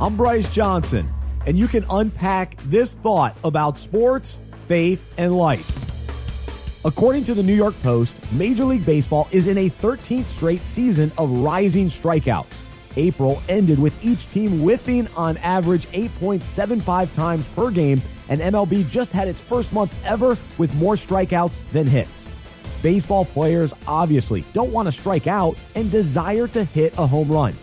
I'm Bryce Johnson, and you can unpack this thought about sports, faith, and life. According to the New York Post, Major League Baseball is in a 13th straight season of rising strikeouts. April ended with each team whiffing on average 8.75 times per game, and MLB just had its first month ever with more strikeouts than hits. Baseball players obviously don't want to strike out and desire to hit a home run.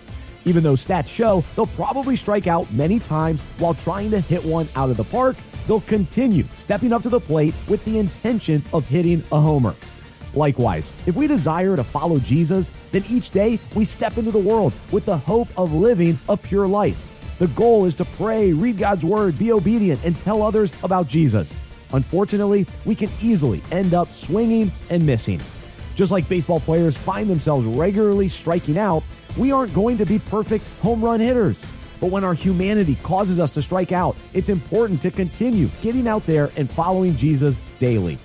Even though stats show they'll probably strike out many times while trying to hit one out of the park, they'll continue stepping up to the plate with the intention of hitting a homer. Likewise, if we desire to follow Jesus, then each day we step into the world with the hope of living a pure life. The goal is to pray, read God's word, be obedient, and tell others about Jesus. Unfortunately, we can easily end up swinging and missing. Just like baseball players find themselves regularly striking out, we aren't going to be perfect home run hitters. But when our humanity causes us to strike out, it's important to continue getting out there and following Jesus daily.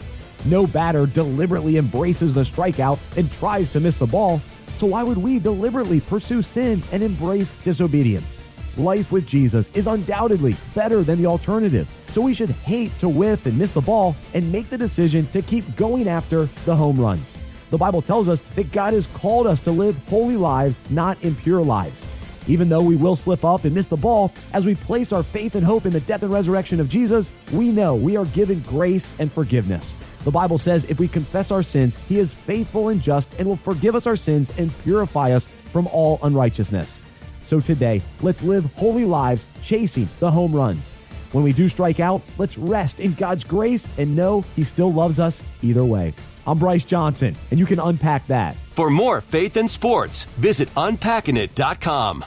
No batter deliberately embraces the strikeout and tries to miss the ball, so why would we deliberately pursue sin and embrace disobedience? Life with Jesus is undoubtedly better than the alternative, so we should hate to whiff and miss the ball and make the decision to keep going after the home runs. The Bible tells us that God has called us to live holy lives, not impure lives. Even though we will slip up and miss the ball, as we place our faith and hope in the death and resurrection of Jesus, we know we are given grace and forgiveness. The Bible says if we confess our sins, He is faithful and just and will forgive us our sins and purify us from all unrighteousness. So today, let's live holy lives chasing the home runs. When we do strike out, let's rest in God's grace and know He still loves us either way. I'm Bryce Johnson, and you can unpack that. For more faith and sports, visit unpackingit.com.